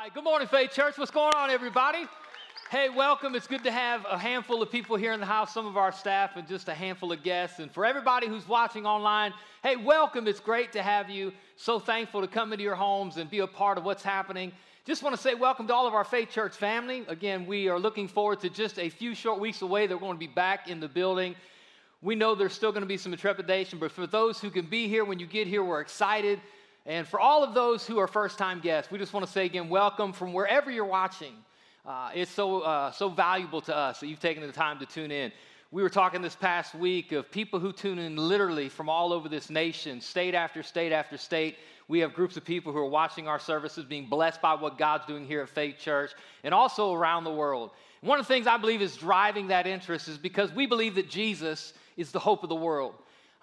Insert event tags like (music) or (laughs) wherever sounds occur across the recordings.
right. Good morning, Faith Church. What's going on, everybody? Hey, welcome. It's good to have a handful of people here in the house, some of our staff, and just a handful of guests. And for everybody who's watching online, hey, welcome. It's great to have you. So thankful to come into your homes and be a part of what's happening. Just want to say welcome to all of our Faith Church family. Again, we are looking forward to just a few short weeks away. They're going to be back in the building. We know there's still going to be some trepidation, but for those who can be here when you get here, we're excited. And for all of those who are first time guests, we just want to say again, welcome from wherever you're watching. Uh, it's so, uh, so valuable to us that you've taken the time to tune in. We were talking this past week of people who tune in literally from all over this nation, state after state after state. We have groups of people who are watching our services, being blessed by what God's doing here at Faith Church, and also around the world. One of the things I believe is driving that interest is because we believe that Jesus is the hope of the world.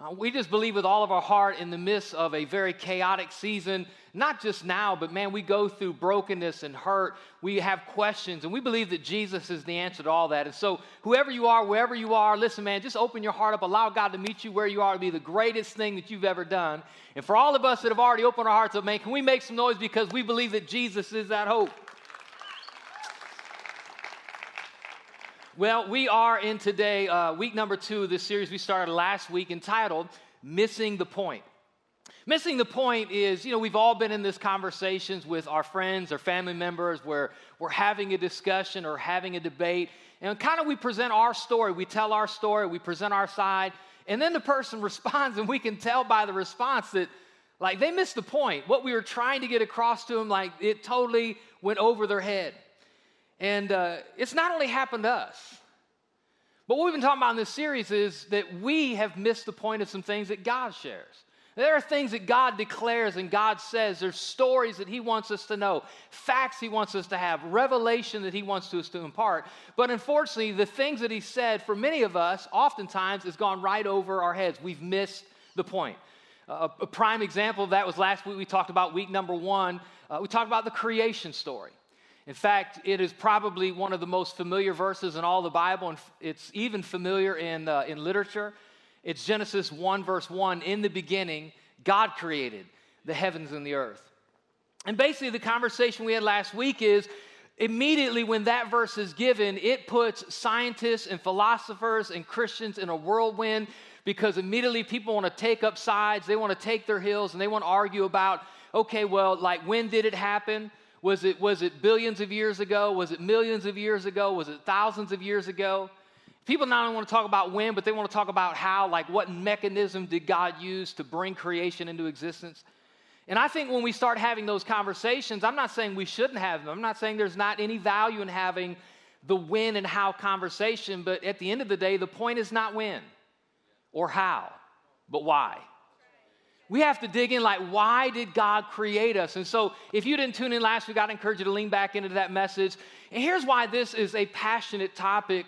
Uh, we just believe with all of our heart in the midst of a very chaotic season, not just now, but man, we go through brokenness and hurt. We have questions, and we believe that Jesus is the answer to all that. And so, whoever you are, wherever you are, listen, man, just open your heart up. Allow God to meet you where you are to be the greatest thing that you've ever done. And for all of us that have already opened our hearts up, man, can we make some noise because we believe that Jesus is that hope? Well, we are in today, uh, week number two of this series we started last week entitled Missing the Point. Missing the point is, you know, we've all been in these conversations with our friends or family members where we're having a discussion or having a debate, and kind of we present our story, we tell our story, we present our side, and then the person (laughs) responds, and we can tell by the response that, like, they missed the point. What we were trying to get across to them, like, it totally went over their head. And uh, it's not only happened to us, but what we've been talking about in this series is that we have missed the point of some things that God shares. There are things that God declares and God says. There's stories that He wants us to know, facts He wants us to have, revelation that He wants us to impart. But unfortunately, the things that He said for many of us, oftentimes, has gone right over our heads. We've missed the point. Uh, a prime example of that was last week we talked about week number one. Uh, we talked about the creation story. In fact, it is probably one of the most familiar verses in all the Bible, and it's even familiar in, uh, in literature. It's Genesis 1, verse 1. In the beginning, God created the heavens and the earth. And basically, the conversation we had last week is immediately when that verse is given, it puts scientists and philosophers and Christians in a whirlwind because immediately people want to take up sides, they want to take their heels, and they want to argue about, okay, well, like when did it happen? Was it, was it billions of years ago? Was it millions of years ago? Was it thousands of years ago? People not only want to talk about when, but they want to talk about how, like what mechanism did God use to bring creation into existence? And I think when we start having those conversations, I'm not saying we shouldn't have them. I'm not saying there's not any value in having the when and how conversation, but at the end of the day, the point is not when or how, but why we have to dig in like, why did God create us? And so, if you didn't tune in last week, I'd encourage you to lean back into that message. And here's why this is a passionate topic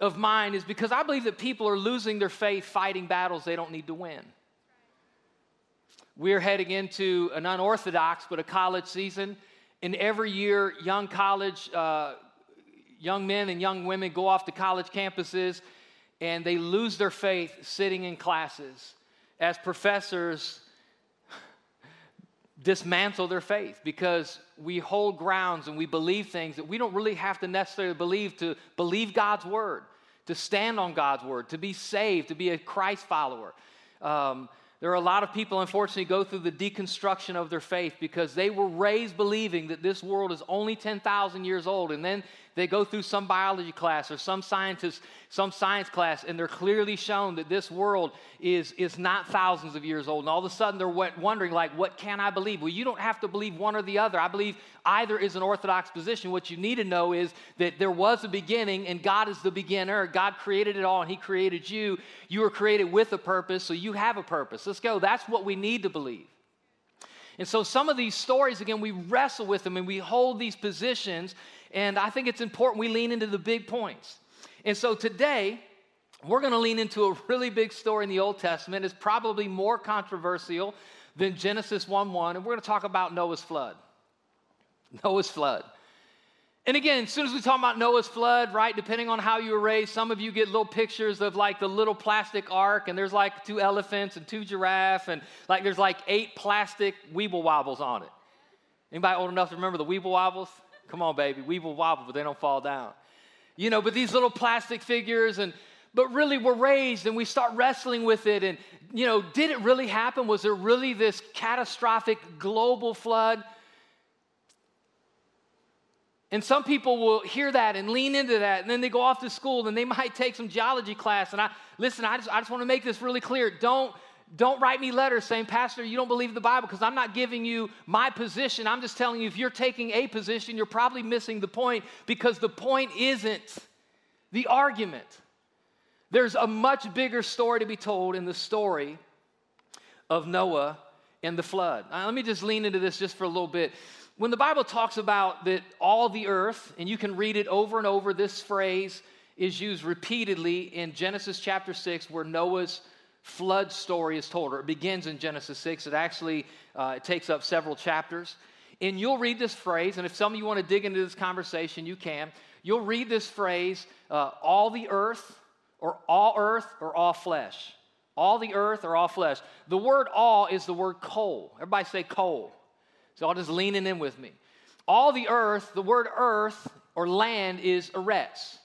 of mine is because I believe that people are losing their faith fighting battles they don't need to win. We're heading into an unorthodox but a college season. And every year, young college, uh, young men and young women go off to college campuses and they lose their faith sitting in classes as professors dismantle their faith because we hold grounds and we believe things that we don't really have to necessarily believe to believe God's word, to stand on God's word, to be saved, to be a Christ follower. Um, there are a lot of people, unfortunately, go through the deconstruction of their faith because they were raised believing that this world is only 10,000 years old. And then they go through some biology class or some scientist, some science class, and they're clearly shown that this world is, is not thousands of years old. And all of a sudden they're wondering, like, what can I believe? Well, you don't have to believe one or the other. I believe either is an orthodox position. What you need to know is that there was a beginning and God is the beginner. God created it all and He created you. You were created with a purpose, so you have a purpose. Let's go. That's what we need to believe. And so, some of these stories, again, we wrestle with them and we hold these positions and I think it's important we lean into the big points. And so today, we're going to lean into a really big story in the Old Testament. It's probably more controversial than Genesis 1 1. And we're going to talk about Noah's flood. Noah's flood. And again, as soon as we talk about Noah's flood, right, depending on how you were raised, some of you get little pictures of like the little plastic ark, and there's like two elephants and two giraffe, and like there's like eight plastic weeble wobbles on it. Anybody old enough to remember the Weeble Wobbles? Come on, baby. Weeble wobble, but they don't fall down. You know, but these little plastic figures and but really we're raised and we start wrestling with it and you know did it really happen was there really this catastrophic global flood and some people will hear that and lean into that, and then they go off to school and they (laughs) might take some geology class. And I listen, I just, I just want to make this really clear. Don't, don't write me letters saying, Pastor, you don't believe the Bible, because I'm not giving you my position. I'm just telling you if you're taking a position, you're probably missing the point because the point isn't the argument. There's a much bigger story to be told in the story of Noah and the flood. Now, let me just lean into this just for a little bit. When the Bible talks about that all the earth, and you can read it over and over, this phrase is used repeatedly in Genesis chapter 6, where Noah's flood story is told, or it begins in Genesis 6. It actually uh, it takes up several chapters. And you'll read this phrase, and if some of you want to dig into this conversation, you can. You'll read this phrase, uh, all the earth, or all earth, or all flesh. All the earth, or all flesh. The word all is the word kol. Everybody say kol. So I'll just leaning in with me. All the earth, the word earth or land is eretz.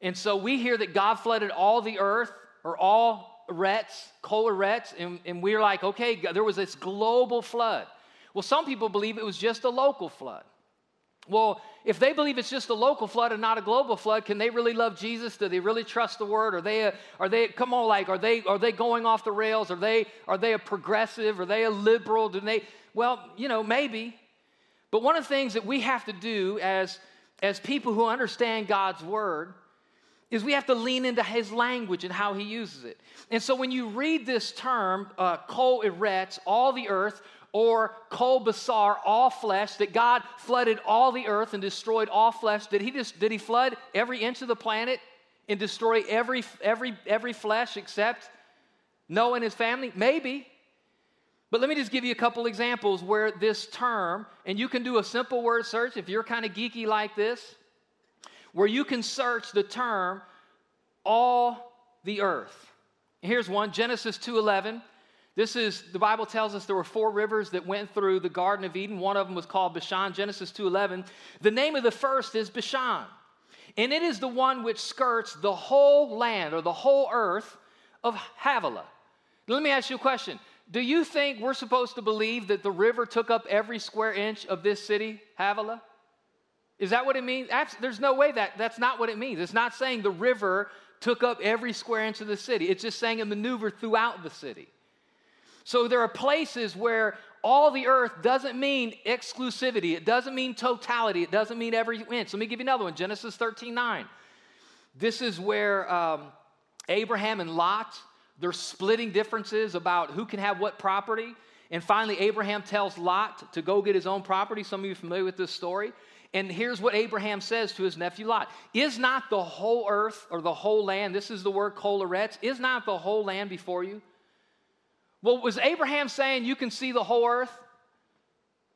And so we hear that God flooded all the earth or all eretz, kol eretz, and, and we're like, okay, there was this global flood. Well, some people believe it was just a local flood. Well, if they believe it's just a local flood and not a global flood, can they really love Jesus? Do they really trust the word? Are they, are they, come on, like, are they, are they going off the rails? Are they, are they a progressive? Are they a liberal? Do they, well, you know, maybe. But one of the things that we have to do as, as people who understand God's word is we have to lean into his language and how he uses it. And so when you read this term, uh, eretz, all the earth, or kol basar, all flesh, that God flooded all the earth and destroyed all flesh, did he, just, did he flood every inch of the planet and destroy every, every, every flesh except Noah and his family? Maybe. But let me just give you a couple examples where this term, and you can do a simple word search if you're kind of geeky like this, where you can search the term all the earth. Here's one, Genesis 2:11. This is the Bible tells us there were four rivers that went through the Garden of Eden. One of them was called Pishon, Genesis 2:11. The name of the first is Pishon. And it is the one which skirts the whole land or the whole earth of Havilah. Let me ask you a question. Do you think we're supposed to believe that the river took up every square inch of this city, Havilah? Is that what it means? There's no way that that's not what it means. It's not saying the river took up every square inch of the city. It's just saying it maneuvered throughout the city. So there are places where all the earth doesn't mean exclusivity. It doesn't mean totality. It doesn't mean every inch. Let me give you another one. Genesis 13, 9. This is where um, Abraham and Lot they're splitting differences about who can have what property. And finally, Abraham tells Lot to go get his own property. Some of you are familiar with this story. And here's what Abraham says to his nephew Lot Is not the whole earth or the whole land, this is the word Kol eretz, is not the whole land before you? Well, was Abraham saying you can see the whole earth?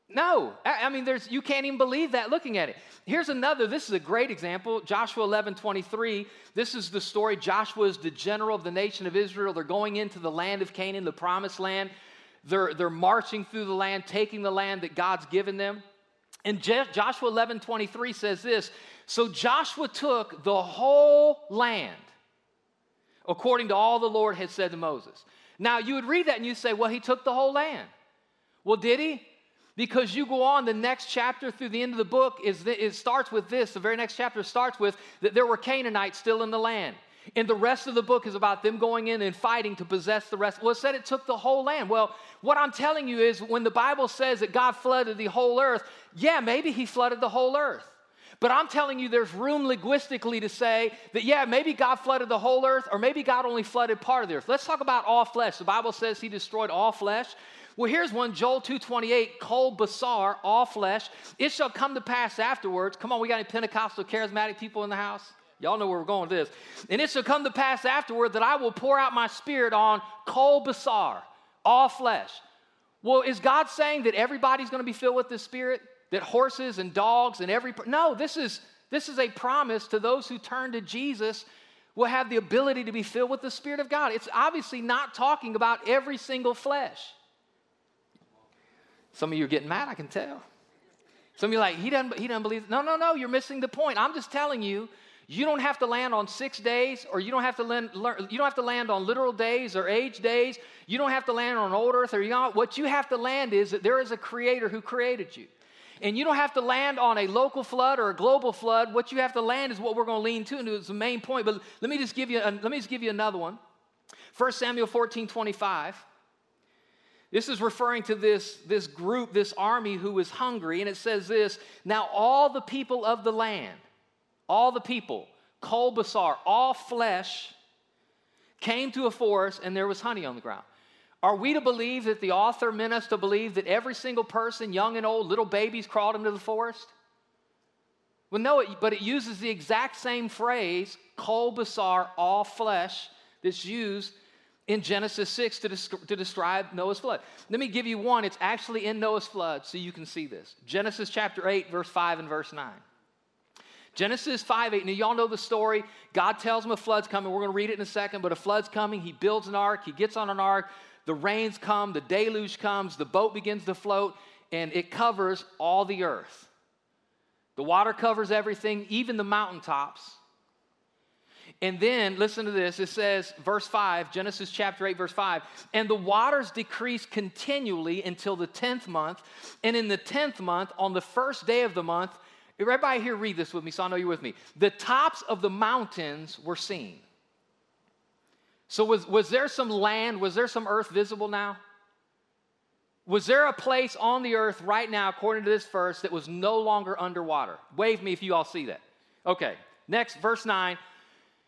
No, I mean, there's, you can't even believe that looking at it. Here's another, this is a great example Joshua 11 23. This is the story. Joshua is the general of the nation of Israel. They're going into the land of Canaan, the promised land. They're, they're marching through the land, taking the land that God's given them. And Joshua 11 23 says this So Joshua took the whole land according to all the Lord had said to Moses. Now, you would read that and you say, Well, he took the whole land. Well, did he? because you go on the next chapter through the end of the book is it starts with this the very next chapter starts with that there were canaanites still in the land and the rest of the book is about them going in and fighting to possess the rest well it said it took the whole land well what i'm telling you is when the bible says that god flooded the whole earth yeah maybe he flooded the whole earth but I'm telling you, there's room linguistically to say that, yeah, maybe God flooded the whole earth, or maybe God only flooded part of the earth. Let's talk about all flesh. The Bible says he destroyed all flesh. Well, here's one, Joel 2.28, kol basar, all flesh. It shall come to pass afterwards. Come on, we got any Pentecostal charismatic people in the house? Y'all know where we're going with this. And it shall come to pass afterward that I will pour out my spirit on kol basar, all flesh. Well, is God saying that everybody's going to be filled with the Spirit? That horses and dogs and every no, this is this is a promise to those who turn to Jesus will have the ability to be filled with the Spirit of God. It's obviously not talking about every single flesh. Some of you are getting mad, I can tell. Some of you are like, he doesn't, he doesn't believe. No, no, no, you're missing the point. I'm just telling you, you don't have to land on six days, or you don't have to land, you don't have to land on literal days or age days. You don't have to land on old earth or young. What you have to land is that there is a creator who created you. And you don't have to land on a local flood or a global flood. What you have to land is what we're going to lean to, and it's the main point. But let me just give you, let me just give you another one. 1 Samuel 14, 25. This is referring to this, this group, this army who was hungry, and it says this Now all the people of the land, all the people, Kol Basar, all flesh, came to a forest and there was honey on the ground. Are we to believe that the author meant us to believe that every single person, young and old, little babies, crawled into the forest? Well, no, but it uses the exact same phrase, Kol all flesh, that's used in Genesis 6 to, desc- to describe Noah's flood. Let me give you one. It's actually in Noah's flood so you can see this. Genesis chapter 8, verse 5 and verse 9. Genesis 5 8. Now, y'all know the story. God tells him a flood's coming. We're going to read it in a second, but a flood's coming. He builds an ark. He gets on an ark. The rains come. The deluge comes. The boat begins to float, and it covers all the earth. The water covers everything, even the mountaintops. And then, listen to this it says, verse 5, Genesis chapter 8, verse 5, and the waters decreased continually until the 10th month. And in the 10th month, on the first day of the month, everybody here read this with me, so I know you're with me. The tops of the mountains were seen. So, was, was there some land, was there some earth visible now? Was there a place on the earth right now, according to this verse, that was no longer underwater? Wave me if you all see that. Okay, next, verse 9.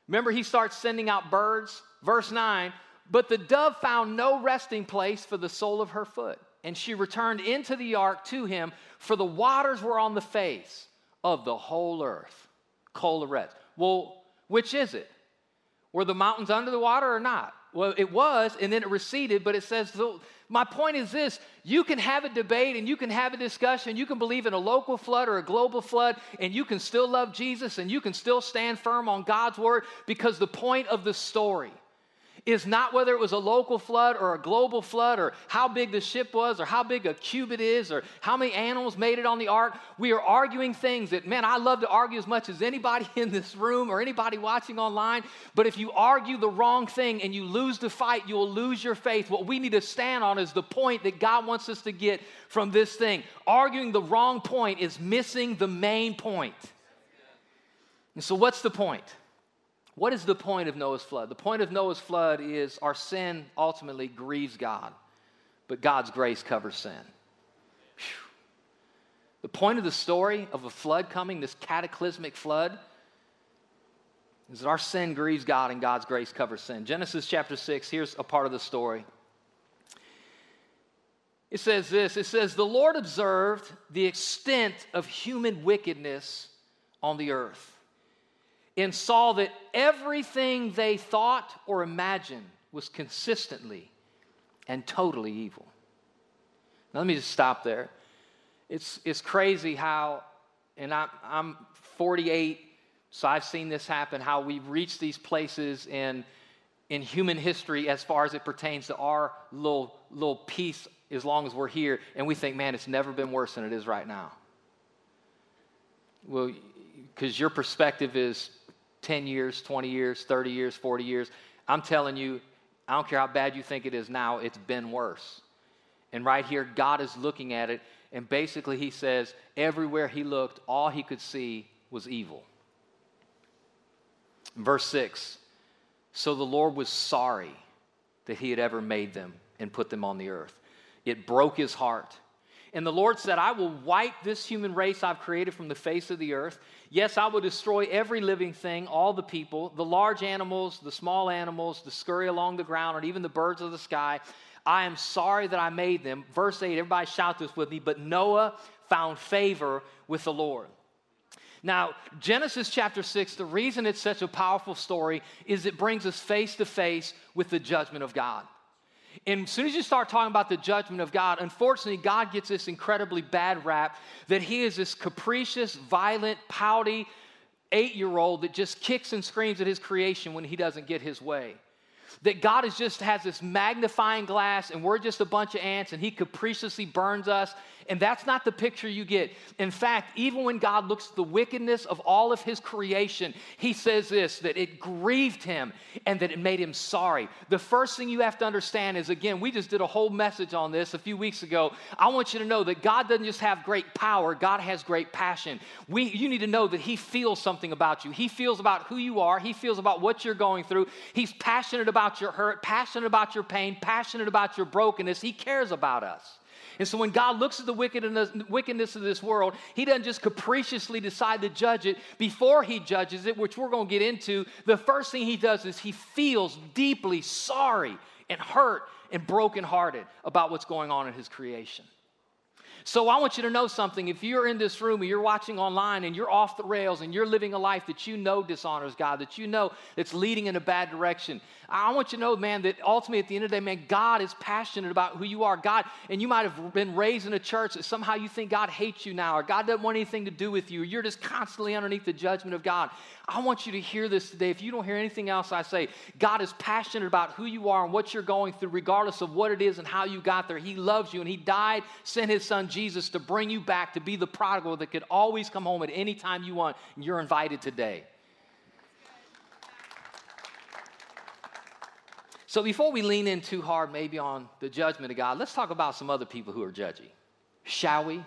Remember, he starts sending out birds. Verse 9, but the dove found no resting place for the sole of her foot. And she returned into the ark to him, for the waters were on the face of the whole earth. Kol Well, which is it? Were the mountains under the water or not? Well, it was, and then it receded, but it says, so my point is this you can have a debate and you can have a discussion. You can believe in a local flood or a global flood, and you can still love Jesus and you can still stand firm on God's word because the point of the story is not whether it was a local flood or a global flood or how big the ship was or how big a cubit is or how many animals made it on the ark. We are arguing things that, man, I love to argue as much as anybody (laughs) in this room or anybody watching online. But if you argue the wrong thing and you lose the fight, you will lose your faith. What we need to stand on is the point that God wants us to get from this thing. Arguing the wrong point is missing the main point. And so, what's the point? What is the point of Noah's flood? The point of Noah's flood is our sin ultimately grieves God, but God's grace covers sin. Whew. The point of the story of a flood coming, this cataclysmic flood, is that our sin grieves God and God's grace covers sin. Genesis chapter 6, here's a part of the story. It says this it says, The Lord observed the extent of human wickedness on the earth and saw that everything they thought or imagined was consistently and totally evil. Now, let me just stop there. It's, it's crazy how, and I, I'm 48, so I've seen this happen, how we've reached these places in, in human history as far as it pertains to our little, little piece as long as we're here, and we think, man, it's never been worse than it is right now. Well, because your perspective is 10 years, 20 years, 30 years, 40 years. I'm telling you, I don't care how bad you think it is now, it's been worse. And right here, God is looking at it, and basically, He says, everywhere He looked, all He could see was evil. Verse 6 So the Lord was sorry that He had ever made them and put them on the earth. It broke His heart. And the Lord said, I will wipe this human race I've created from the face of the earth. Yes, I will destroy every living thing, all the people, the large animals, the small animals, the scurry along the ground, and even the birds of the sky. I am sorry that I made them. Verse 8, everybody shout this with me. But Noah found favor with the Lord. Now, Genesis chapter 6, the reason it's such a powerful story is it brings us face to face with the judgment of God. And as soon as you start talking about the judgment of God, unfortunately, God gets this incredibly bad rap that He is this capricious, violent, pouty eight year old that just kicks and screams at His creation when He doesn't get His way. That God is just has this magnifying glass and we're just a bunch of ants and He capriciously burns us And that's not the picture you get. In fact, even when God looks at the wickedness of all of his creation, he says this that it grieved him and that it made him sorry. The first thing you have to understand is again, we just did a whole message on this a few weeks ago. I want you to know that God doesn't just have great power, God has great passion. We, you need to know that he feels something about you. He feels about who you are, he feels about what you're going through. He's passionate about your hurt, passionate about your pain, passionate about your brokenness. He cares about us. And so when God looks at the wickedness, of this world, He doesn't just capriciously decide to judge it. Before He judges it, which we're going to get into, the first thing He does is He feels deeply sorry and hurt and brokenhearted about what's going on in His creation. So I want you to know something. If you're in this room or you're watching online and you're off the rails and you're living a life that you know dishonors God, that you know that's leading in a bad direction, I want you to know, man, that ultimately at the end of the day, man, God is passionate about who you are. God, and you might have been raised in a church that somehow you think God hates you now or God doesn't want anything to do with you or you're just constantly underneath the judgment of God. I want you to hear this today. If you don't hear anything else I say, God is passionate about who you are and what you're going through, regardless of what it is and how you got there. He loves you and He died, sent His Son Jesus to bring you back, to be the prodigal that could always come home at any time you want. And you're invited today. So before we lean in too hard, maybe on the judgment of God, let's talk about some other people who are judgy. Shall we?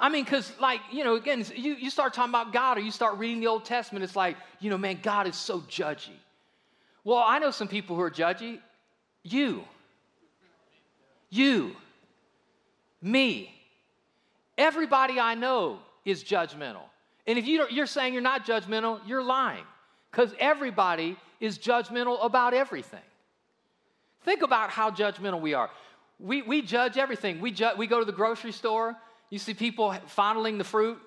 I mean, because, like, you know, again, you, you start talking about God or you start reading the Old Testament, it's like, you know, man, God is so judgy. Well, I know some people who are judgy. You. You. Me. Everybody I know is judgmental. And if you you're saying you're not judgmental, you're lying because everybody is judgmental about everything. Think about how judgmental we are. We, we judge everything. We, ju- we go to the grocery store, you see people fondling the fruit.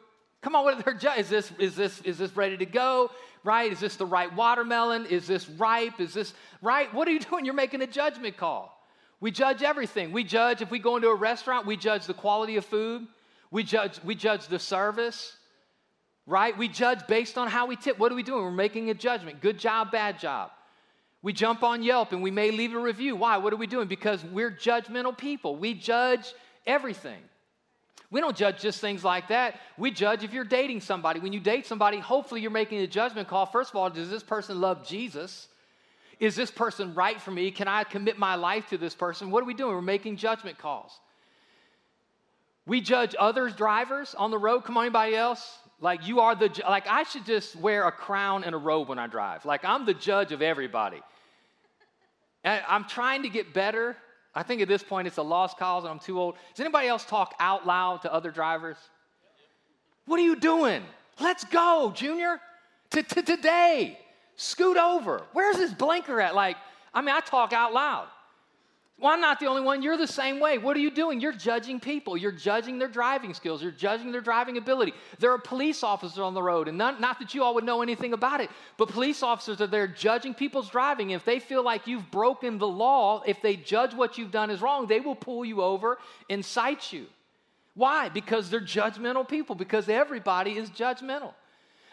Come on, what are they judge? Is this, is, this, is this ready to go? Right? Is this the right watermelon? Is this ripe? Is this right? What are you (laughs) doing? You're making a judgment call. We judge everything. We judge, if we go into a restaurant, we judge the quality of food. We judge, we judge the service right? We judge based on how we tip. What are we doing? We're making a judgment good job, bad job. We jump on Yelp and we may leave a review. Why? What are we doing? Because we're judgmental people. We judge everything. We don't judge just things like that. We judge if you're dating somebody. When you date somebody, hopefully you're making a judgment call. First of all, does this person love Jesus? Is this person right for me? Can I commit my life to this person? What are we doing? We're making judgment calls. We judge other drivers on the road. Come on, anybody else? Like you are the like I should just wear a crown and a robe when I drive. Like I'm the judge of everybody. And I'm trying to get better. I think at this point it's a lost cause and I'm too old. Does anybody else talk out loud to other drivers? What are you doing? Let's go, Junior. To, to today. Scoot over. Where's this blinker at? Like, I mean, I talk out loud. Well, I'm not the only one. You're the same way. What are you doing? You're judging people. You're judging their driving skills. You're judging their driving ability. There are police officers on the road, and not, not that you all would know anything about it, but police officers are there judging people's driving. If they feel like you've broken the law, if they judge what you've done is wrong, they will pull you over and cite you. Why? Because they're judgmental people, because everybody is judgmental.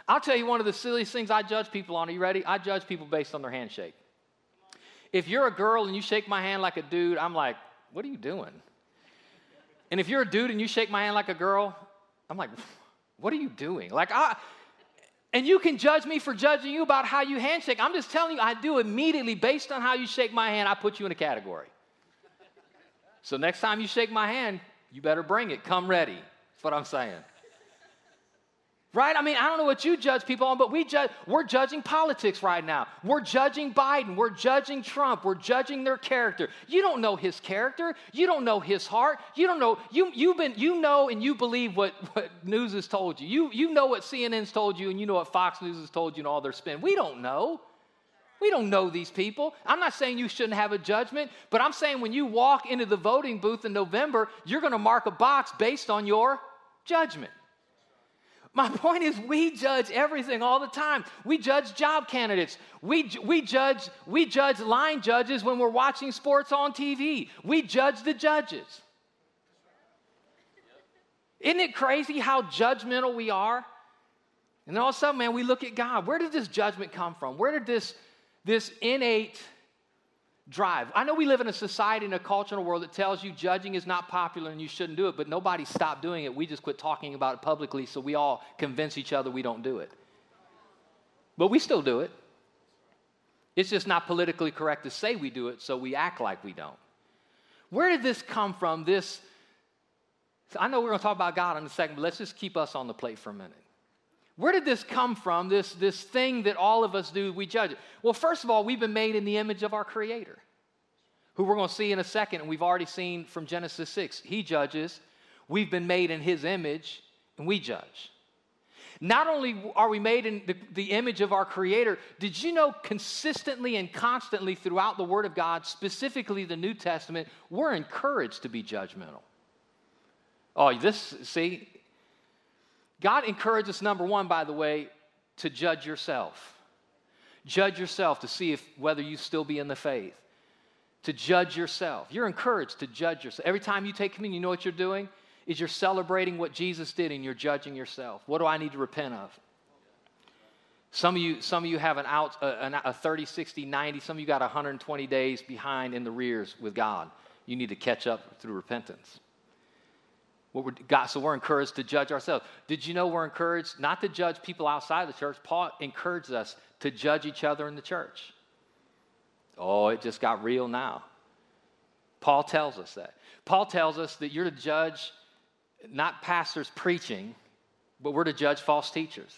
I'll tell you one of the silliest things I judge people on. Are you ready? I judge people based on their handshake. If you're a girl and you shake my hand like a dude, I'm like, what are you doing? And if you're a dude and you shake my hand like a girl, I'm like, what are you doing? Like, I, and you can judge me for judging you about how you handshake. I'm just telling you, I do immediately based on how you shake my hand, I put you in a category. So next time you shake my hand, you better bring it. Come ready. That's what I'm saying. Right? I mean, I don't know what you judge people on, but we judge, we're judging politics right now. We're judging Biden. We're judging Trump. We're judging their character. You don't know his character. You don't know his heart. You don't know, you, you've been, you know and you believe what, (laughs) what news has told you. you. You know what CNN's told you and you know what Fox News has told you and all their spin. We don't know. We don't know these people. I'm not saying you shouldn't have a judgment, but I'm saying when you walk into the voting booth in November, you're going to mark a box based on your judgment. My point is, we judge everything all the time. We judge job candidates. We, we, judge, we judge line judges when we're watching sports on TV. We judge the judges. Isn't it crazy how judgmental we are? And then all of a sudden, man, we look at God. Where did this judgment come from? Where did this, this innate drive. I know we live in a society and a culture and a world that tells you judging is not popular and you shouldn't do it, but nobody stopped doing it. We just quit talking about it publicly so we all convince each other we don't do it. But we still do it. It's just not politically correct to say we do it, so we act like we don't. Where did this come from? This, I know we're going to talk about God in a second, but let's just keep us on the plate for a minute. Where did this come from? This, this thing that all of us do, we judge it. Well, first of all, we've been made in the image of our Creator, who we're going to see in a second, and we've already seen from Genesis 6. He judges. We've been made in His image, and we judge. Not only are we made in the, the, image of our Creator, did you know consistently and constantly throughout the Word of God, specifically the New Testament, we're encouraged to be judgmental? Oh, this, see, God encourages, number one, by the way, to judge yourself. Judge yourself to see if whether you still be in the faith. To judge yourself. You're encouraged to judge yourself. Every time you take communion, you know what you're doing? Is you're celebrating what Jesus did and you're judging yourself. What do I need to repent of? Some of you, some of you have an out, a, a 30, 60, 90. Some of you got 120 days behind in the rears with God. You need to catch up through repentance. What we're, God, so we're encouraged to judge ourselves. Did you know we're encouraged not to judge people outside the church? Paul encourages us to judge each other in the church. Oh, it just got real now. Paul tells us that. Paul tells us that you're to judge not pastors preaching, but we're to judge false teachers.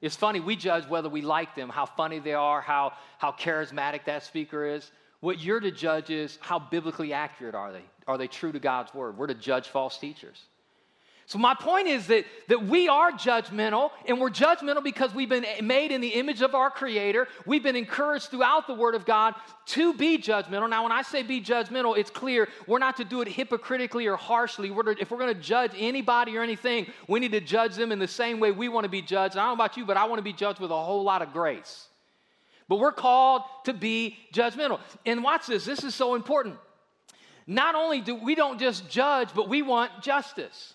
It's funny, we judge whether we like them, how funny they are, how, how charismatic that speaker is. What you're to judge is how biblically accurate are they? Are they true to God's word? We're to judge false teachers. So, my point is that, that we are judgmental, and we're judgmental because we've been made in the image of our Creator. We've been encouraged throughout the Word of God to be judgmental. Now, when I say be judgmental, it's clear we're not to do it hypocritically or harshly. We're to, if we're going to judge anybody or anything, we need to judge them in the same way we want to be judged. I don't know about you, but I want to be judged with a whole lot of grace. But we're called to be judgmental. And watch this, this is so important. Not only do we don't just judge, but we want justice.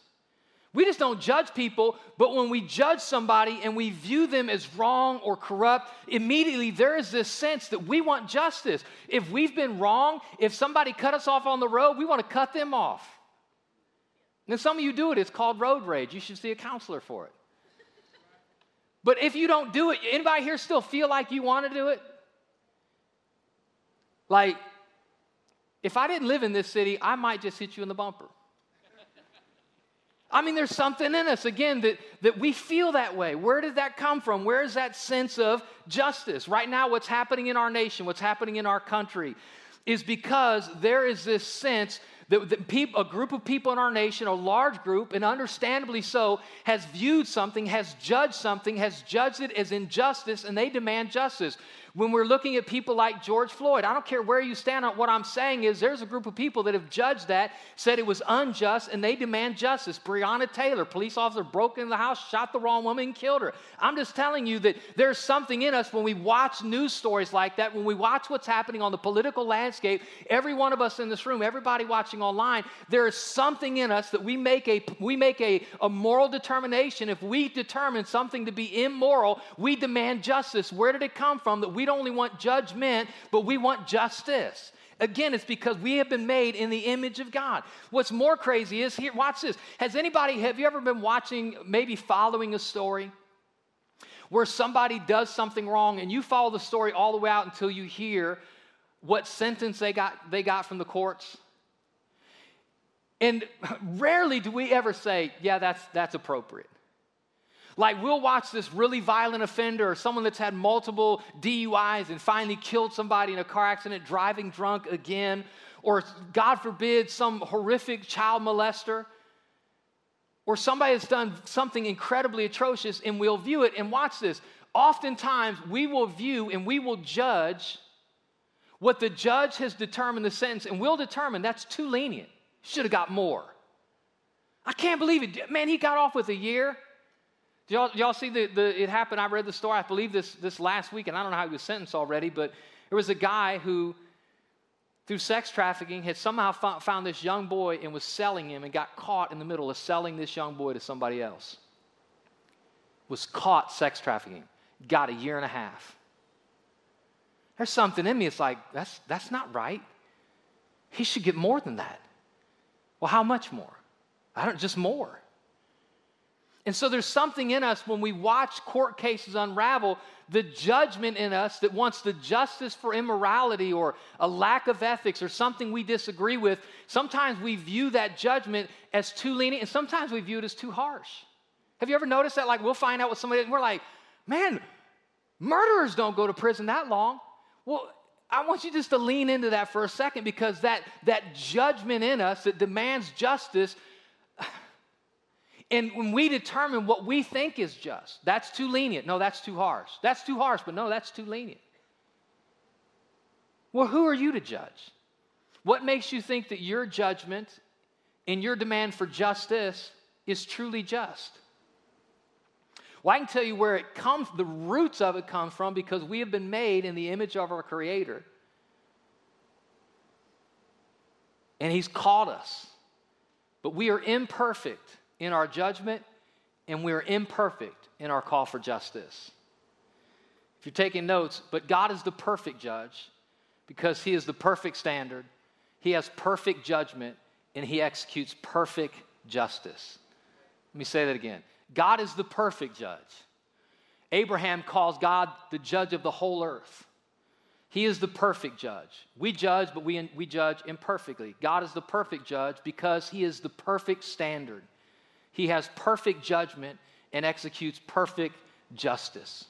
We just don't judge people, but when we judge somebody and we view them as wrong or corrupt, immediately there is this sense that we want justice. If we've been wrong, if somebody cut us off on the road, we want to cut them off. And some of you do it, it's called road rage. You should see a counselor for it. But if you don't do it, anybody here still feel like you want to do it? Like, if I didn't live in this city, I might just hit you in the bumper. I mean, there's something in us, again, that, that we feel that way. Where did that come from? Where is that sense of justice? Right now, what's happening in our nation, what's happening in our country, is because there is this sense that, people, a group of people in our nation, a large group, and understandably so, has viewed something, has judged something, has judged it as injustice, and they demand justice. When we're looking at people like George Floyd, I don't care where you stand on what I'm saying is there's a group of people that have judged that, said it was unjust, and they demand justice. Breonna Taylor, police officer, broke into the house, shot the wrong woman, and killed her. I'm just telling you that there's something in us when we watch news stories like that, when we watch what's happening on the political landscape, every one of us in this room, everybody watching online, there is something in us that we make a we make a, a moral determination. If we determine something to be immoral, we demand justice. Where did it come from that we don't only want judgment, but we want justice. Again, it's because we have been made in the image of God. What's more crazy is here, watch this. Has anybody, have you ever been watching, maybe following a story where somebody does something wrong and you follow the story all the way out until you hear what sentence they got, they got from the courts? And (laughs) rarely do we ever say, yeah, that's, that's appropriate. Like, we'll watch this really violent offender or someone that's had multiple DUIs and finally killed somebody in a car accident driving drunk again, or God forbid, some horrific child molester, or somebody that's done something incredibly atrocious, and we'll view it. And watch this. Oftentimes, we will view and we will judge what the judge has determined the sentence, and we'll determine that's too lenient. Should have got more. I can't believe it. Man, he got off with a year. Y'all, y'all see the, the, it happened? I read the story, I believe this, this last week, and I don't know how he was sentenced already, but there was a guy who, through sex trafficking, had somehow found, found this young boy and was selling him and got caught in the middle of selling this young boy to somebody else. Was caught sex trafficking, got a year and a half. There's something in me, it's like, that's, that's not right. He should get more than that. Well, how much more? I don't, just more. And so there's something in us when we watch court cases unravel, the judgment in us that wants the justice for immorality or a lack of ethics or something we disagree with. Sometimes we view that judgment as too lenient, and sometimes we view it as too harsh. Have you ever noticed that? Like, we'll find out with somebody, and we're like, man, murderers don't go to prison that long. Well, I want you just to lean into that for a second because that, that judgment in us that demands justice and when we determine what we think is just, that's too lenient. No, that's too harsh. That's too harsh, but no, that's too lenient. Well, who are you to judge? What makes you think that your judgment and your demand for justice is truly just? Well, I can tell you where it comes, the roots of it come from because we have been made in the image of our Creator. And He's called us. But we are imperfect in our judgment, and we're imperfect in our call for justice. If you're taking notes, but God is the perfect judge because He is the perfect standard, He has perfect judgment, and He executes perfect justice. Let me say that again God is the perfect judge. Abraham calls God the judge of the whole earth. He is the perfect judge. We judge, but we, we judge imperfectly. God is the perfect judge because He is the perfect standard. He has perfect judgment and executes perfect justice.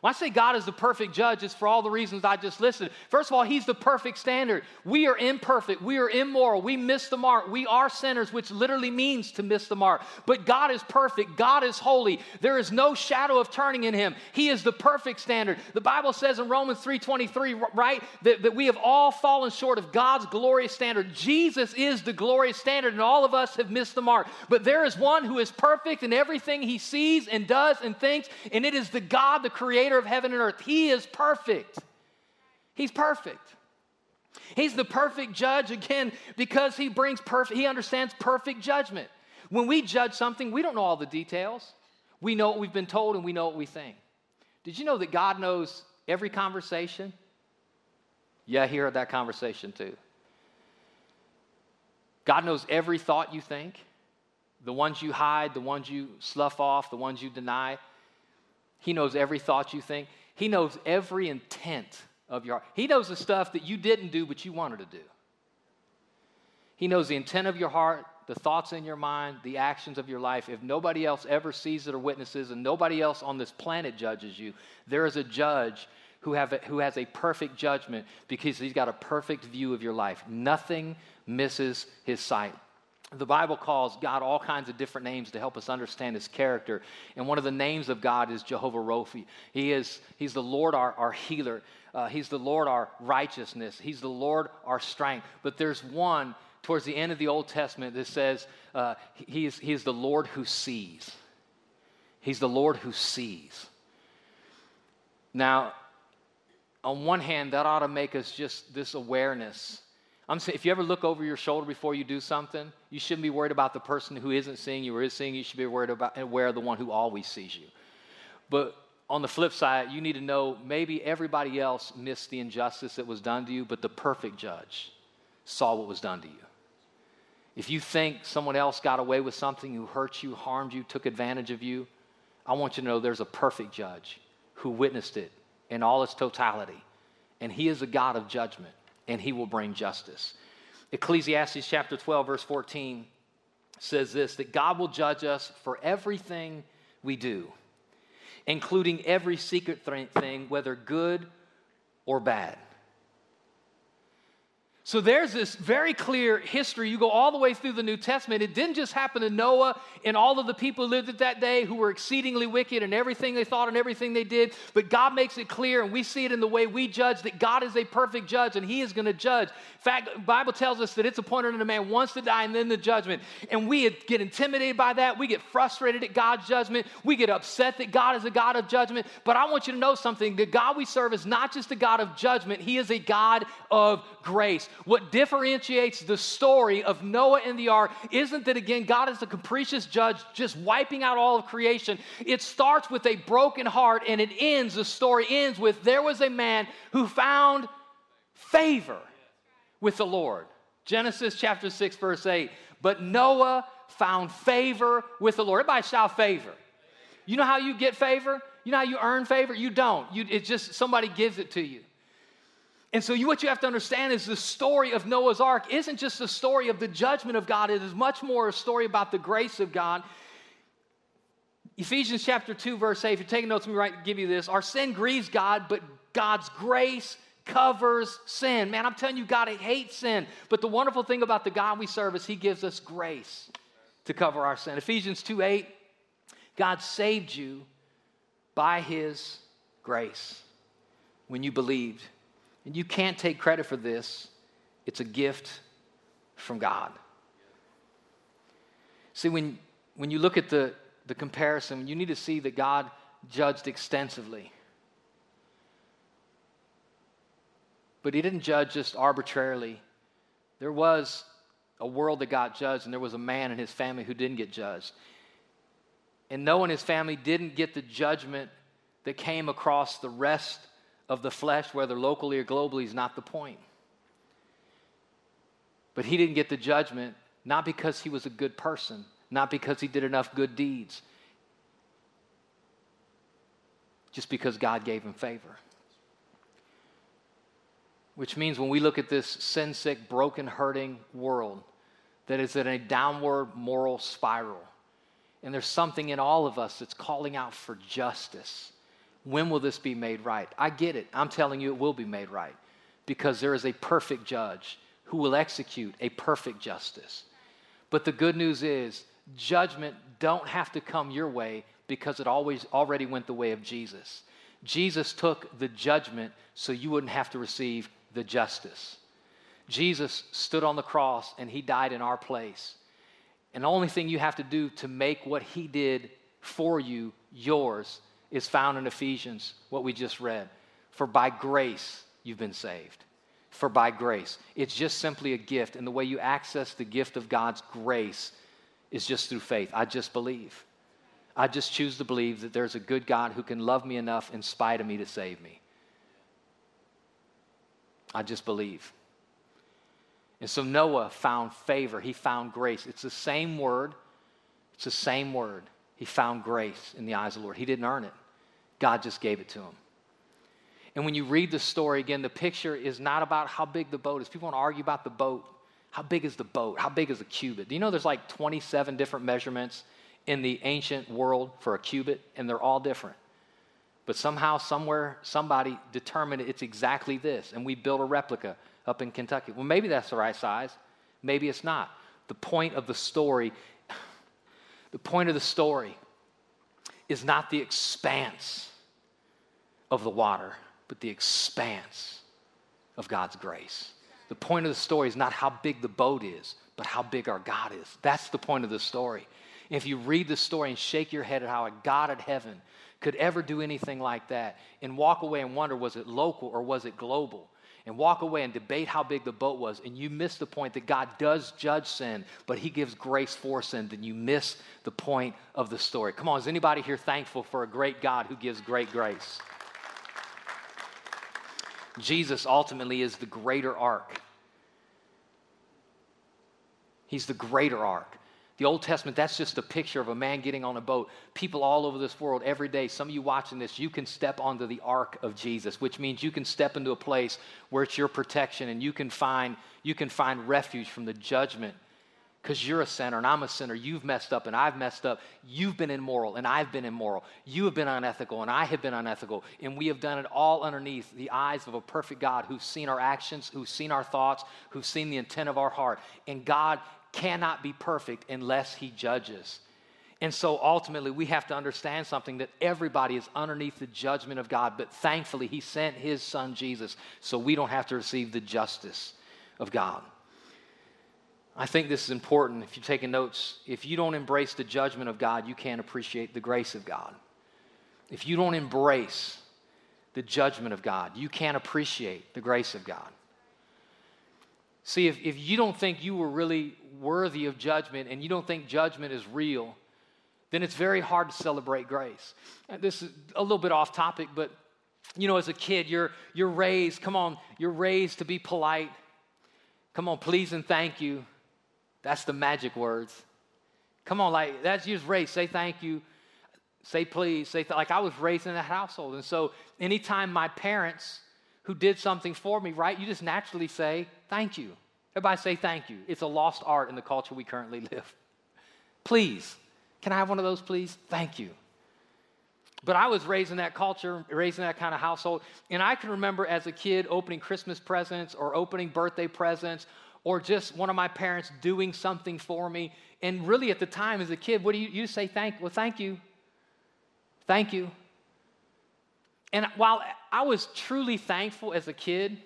When I say God is the perfect judge, it's for all the reasons I just listed. First of all, He's the perfect standard. We are imperfect. We are immoral. We miss the mark. We are sinners, which literally means to miss the mark. But God is perfect. God is holy. There is no shadow of turning in Him. He is the perfect standard. The Bible says in Romans 3.23, right, that, that we have all fallen short of God's glorious standard. Jesus is the glorious standard, and all of us have missed the mark. But there is one who is perfect in everything He sees and does and thinks, and it is the God, the creator creator of heaven and earth. He is perfect. He's perfect. He's the perfect judge again because he brings perfect, he understands perfect judgment. When we judge something, we don't know all the details. We know what we've been told and we know what we think. Did you know that God knows every conversation? Yeah, he heard that conversation too. God knows every thought you think, the ones you hide, the ones you slough off, the ones you deny. He knows every thought you think. He knows every intent of your heart. He knows the stuff that you didn't do but you wanted to do. He knows the intent of your heart, the thoughts in your mind, the actions of your life. If nobody else ever sees it or witnesses, and nobody else on this planet judges you, there is a judge who, have a, who has a perfect judgment because he's got a perfect view of your life. Nothing misses his sight. The Bible calls God all kinds of different names to help us understand his character. And one of the names of God is Jehovah Rophi. He is, he's the Lord, our, our healer. Uh, he's the Lord, our righteousness. He's the Lord, our strength. But there's one towards the end of the Old Testament that says uh, he, is, he is the Lord who sees. He's the Lord who sees. Now, on one hand, that ought to make us just this awareness I'm saying if you ever look over your shoulder before you do something, you shouldn't be worried about the person who isn't seeing you or is seeing you. You should be worried about aware of the one who always sees you. But on the flip side, you need to know maybe everybody else missed the injustice that was done to you, but the perfect judge saw what was done to you. If you think someone else got away with something who hurt you, harmed you, took advantage of you, I want you to know there's a perfect judge who witnessed it in all its totality. And he is a God of judgment and he will bring justice. Ecclesiastes chapter 12, verse 14 says this that God will judge us for everything we do, including every secret thing, whether good or bad. So there's this very clear history. You go all the way through the New Testament. It didn't just happen to Noah and all of the people who lived at that day who were exceedingly wicked and everything they thought and everything they did. But God makes it clear, and we see it in the way we judge, that God is a perfect judge and He is going to judge. In fact, the Bible tells us that it's appointed unto man once to die and then the judgment. And we get intimidated by that. We get frustrated at God's judgment. We get upset that God is a God of judgment. But I want you to know something the God we serve is not just a God of judgment, He is a God of grace. What differentiates the story of Noah and the ark isn't that, again, God is a capricious judge just wiping out all of creation. It starts with a broken heart and it ends, the story ends with there was a man who found favor with the Lord. Genesis chapter 6, verse 8. But Noah found favor with the Lord. Everybody shout favor. You know how you get favor? You know how you earn favor? You don't. You, it's just somebody gives it to you. And so, you, what you have to understand is the story of Noah's Ark isn't just a story of the judgment of God, it is much more a story about the grace of God. Ephesians chapter 2, verse 8, if you're taking notes, let me write, give you this. Our sin grieves God, but God's grace covers sin. Man, I'm telling you, God hates sin. But the wonderful thing about the God we serve is He gives us grace to cover our sin. Ephesians 2 8, God saved you by His grace when you believed. And you can't take credit for this, it's a gift from God. See, when, when you look at the, the comparison, you need to see that God judged extensively. But he didn't judge just arbitrarily. There was a world that got judged, and there was a man and his family who didn't get judged. And Noah and his family didn't get the judgment that came across the rest of the flesh, whether locally or globally, is not the point. But he didn't get the judgment not because he was a good person, not because he did enough good deeds, just because God gave him favor. Which means when we look at this sin sick, broken, hurting world that is in a downward moral spiral, and there's something in all of us that's calling out for justice. When will this be made right? I get it. I'm telling you, it will be made right because there is a perfect judge who will execute a perfect justice. But the good news is, judgment don't have to come your way because it always already went the way of Jesus. Jesus took the judgment so you wouldn't have to receive the justice. Jesus stood on the cross and he died in our place. And the only thing you have to do to make what he did for you yours is found in Ephesians, what we just read. For by grace you've been saved. For by grace. It's just simply a gift. And the way you access the gift of God's grace is just through faith. I just believe. I just choose to believe that there's a good God who can love me enough in spite of me to save me. I just believe. And so Noah found favor. He found grace. It's the same word. It's the same word. He found grace in the eyes of the Lord. He didn't earn it, God just gave it to him. And when you read the story again, the picture is not about how big the boat is. People want to argue about the boat. How big is the boat? How big is a cubit? Do you know there's like 27 different measurements in the ancient world for a cubit, and they're all different? But somehow, somewhere, somebody determined it's exactly this, and we built a replica up in Kentucky. Well, maybe that's the right size. Maybe it's not. The point of the story, the point of the story is not the expanse of the water, but the expanse of God's grace. The point of the story is not how big the boat is, but how big our God is. That's the point of the story. If you read the story and shake your head at how a God at heaven could ever do anything like that and walk away and wonder was it local or was it global? And walk away and debate how big the boat was, and you miss the point that God does judge sin, but He gives grace for sin, then you miss the point of the story. Come on, is anybody here thankful for a great God who gives great grace? Jesus ultimately is the greater ark. He's the greater ark. The Old Testament, that's just a picture of a man getting on a boat. People all over this world, every day, some of you watching this, you can step onto the ark of Jesus, which means you can step into a place where it's your protection and you can find, you can find refuge from the judgment because you're a sinner and I'm a sinner. You've messed up and I've messed up. You've been immoral and I've been immoral. You have been unethical and I have been unethical. And we have done it all underneath the eyes of a perfect God who's seen our actions, who's seen our thoughts, who's seen the intent of our heart. And God cannot be perfect unless he judges. And so ultimately, we have to understand something that everybody is underneath the judgment of God, but thankfully, he sent his son Jesus so we don't have to receive the justice of God. I think this is important. If you're taking notes, if you don't embrace the judgment of God, you can't appreciate the grace of God. If you don't embrace the judgment of God, you can't appreciate the grace of God. See, if, if you don't think you were really worthy of judgment and you don't think judgment is real, then it's very hard to celebrate grace. Uh, this is a little bit off topic, but you know, as a kid, you're, you're raised, come on, you're raised to be polite. Come on, please and thank you. That's the magic words. Come on, like that's just raised. Say thank you, say please, say th- like I was raised in that household. And so anytime my parents who did something for me, right, you just naturally say thank you. Everybody say thank you. It's a lost art in the culture we currently (laughs) live. Please. Can I have one of those, please? Thank you. But I was raised in that culture, raised in that kind of household. And I can remember as a kid opening Christmas presents or opening birthday presents or just one of my parents doing something for me. And really at the time as a kid, what do you, you say thank, well, thank you. Thank you. And while I was truly thankful as a kid,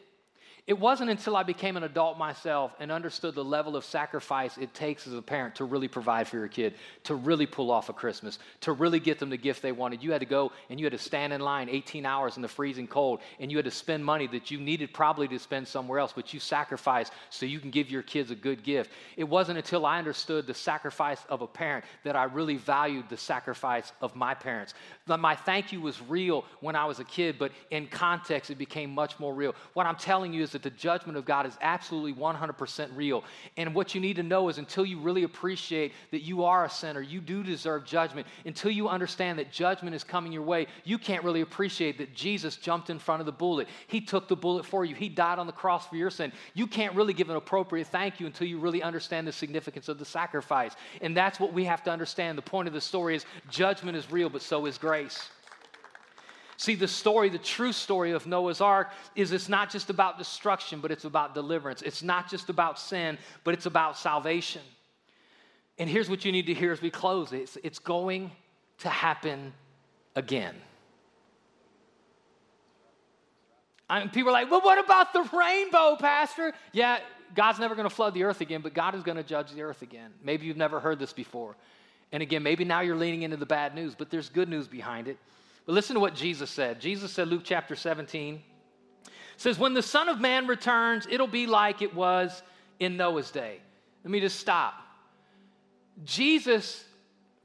it wasn't until I became an adult myself and understood the level of sacrifice it takes as a parent to really provide for your kid, to really pull off a Christmas, to really get them the gift they wanted. You had to go and you had to stand in line 18 hours in the freezing cold, and you had to spend money that you needed probably to spend somewhere else, but you sacrificed so you can give your kids a good gift. It wasn't until I understood the sacrifice of a parent that I really valued the sacrifice of my parents. My thank you was real when I was a kid, but in context, it became much more real. What I'm telling you is that the judgment of God is absolutely 100% real. And what you need to know is until you really appreciate that you are a sinner, you do deserve judgment, until you understand that judgment is coming your way, you can't really appreciate that Jesus jumped in front of the bullet. He took the bullet for you, He died on the cross for your sin. You can't really give an appropriate thank you until you really understand the significance of the sacrifice. And that's what we have to understand. The point of the story is judgment is real, but so is grace. See, the story, the true story of Noah's Ark is it's not just about destruction, but it's about deliverance. It's not just about sin, but it's about salvation. And here's what you need to hear as we close it's, it's going to happen again. I mean, people are like, well, what about the rainbow, Pastor? Yeah, God's never going to flood the earth again, but God is going to judge the earth again. Maybe you've never heard this before. And again, maybe now you're leaning into the bad news, but there's good news behind it. But listen to what Jesus said. Jesus said, Luke chapter 17, says, When the Son of Man returns, it'll be like it was in Noah's day. Let me just stop. Jesus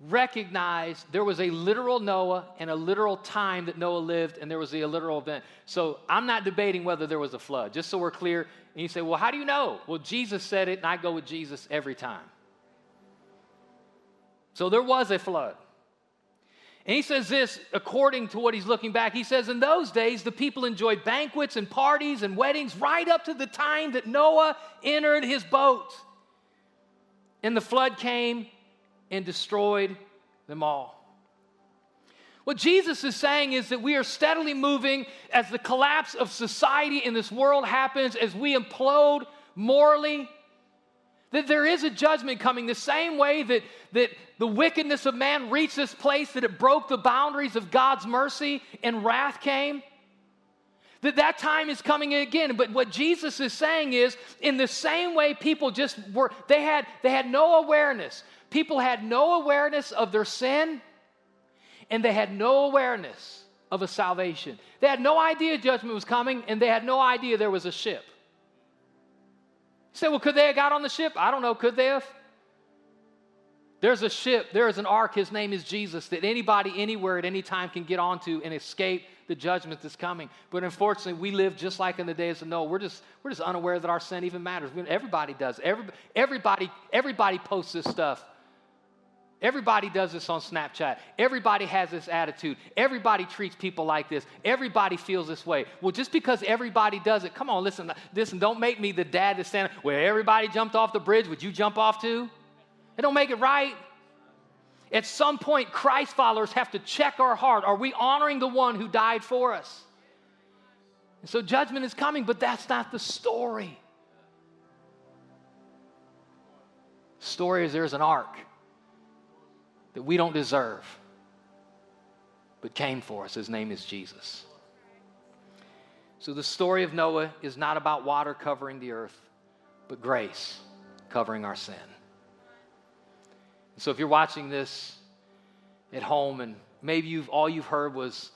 recognized there was a literal Noah and a literal time that Noah lived, and there was a literal event. So I'm not debating whether there was a flood, just so we're clear. And you say, well, how do you know? Well, Jesus said it, and I go with Jesus every time. So there was a flood. And he says this according to what he's looking back. He says, In those days, the people enjoyed banquets and parties and weddings right up to the time that Noah entered his boat. And the flood came and destroyed them all. What Jesus is saying is that we are steadily moving as the collapse of society in this world happens, as we implode morally, that there is a judgment coming, the same way that, that the wickedness of man reached this place that it broke the boundaries of God's mercy and wrath came. That that time is coming again. But what Jesus is saying is, in the same way people just were, they had, they had no awareness. People had no awareness of their sin, and they had no awareness of a salvation. They had no idea judgment was coming, and they had no idea there was a ship say, well, could they have got on the ship? I don't know. Could they have? There's a ship, there is an ark, his name is Jesus, that anybody, anywhere, at any time can get onto and escape the judgment that's coming. But unfortunately, we live just like in the days of Noah. We're just, we're just unaware that our sin even matters. Everybody does. Every, everybody, everybody posts this stuff Everybody does this on Snapchat. Everybody has this attitude. Everybody treats people like this. Everybody feels this way. Well, just because everybody does it, come on, listen, listen, don't make me the dad that's standing where everybody jumped off the bridge. Would you jump off too? It don't make it right. At some point, Christ followers have to check our heart. Are we honoring the one who died for us? And so judgment is coming, but that's not the story. story is there's an ark that we don't deserve, but came for us. His name is Jesus. So the story of Noah is not about water covering the earth, but grace covering our sin. so if you're watching this at home and maybe you've all you've heard was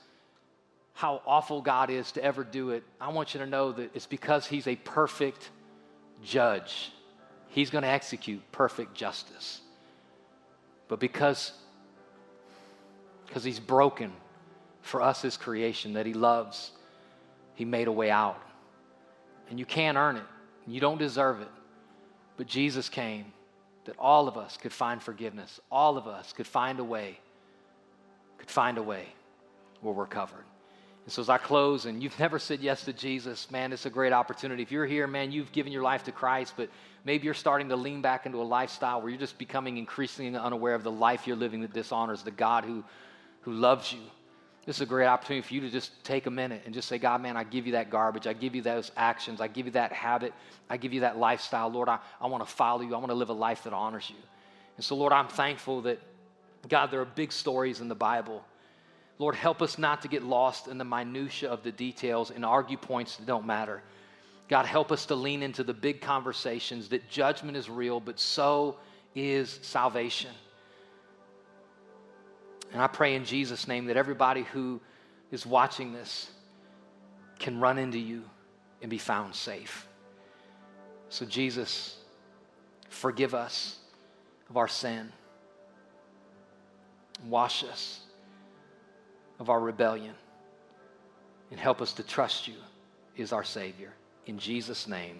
how awful God is to ever do it, I want you to know that it's because he's a perfect judge. He's going to execute perfect justice. But because, because he's broken for us, his creation, that he loves, he made a way out. And you can't earn it, you don't deserve it. But Jesus came that all of us could find forgiveness, all of us could find a way, could find a way where we're covered. And so, as I close, and you've never said yes to Jesus, man, it's a great opportunity. If you're here, man, you've given your life to Christ, but maybe you're starting to lean back into a lifestyle where you're just becoming increasingly unaware of the life you're living that dishonors the God who, who loves you. This is a great opportunity for you to just take a minute and just say, God, man, I give you that garbage. I give you those actions. I give you that habit. I give you that lifestyle. Lord, I, I want to follow you. I want to live a life that honors you. And so, Lord, I'm thankful that, God, there are big stories in the Bible Lord, help us not to get lost in the minutia of the details and argue points that don't matter. God, help us to lean into the big conversations that judgment is real, but so is salvation. And I pray in Jesus' name that everybody who is watching this can run into you and be found safe. So, Jesus, forgive us of our sin, wash us of our rebellion and help us to trust you is our Savior. In Jesus' name,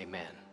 amen.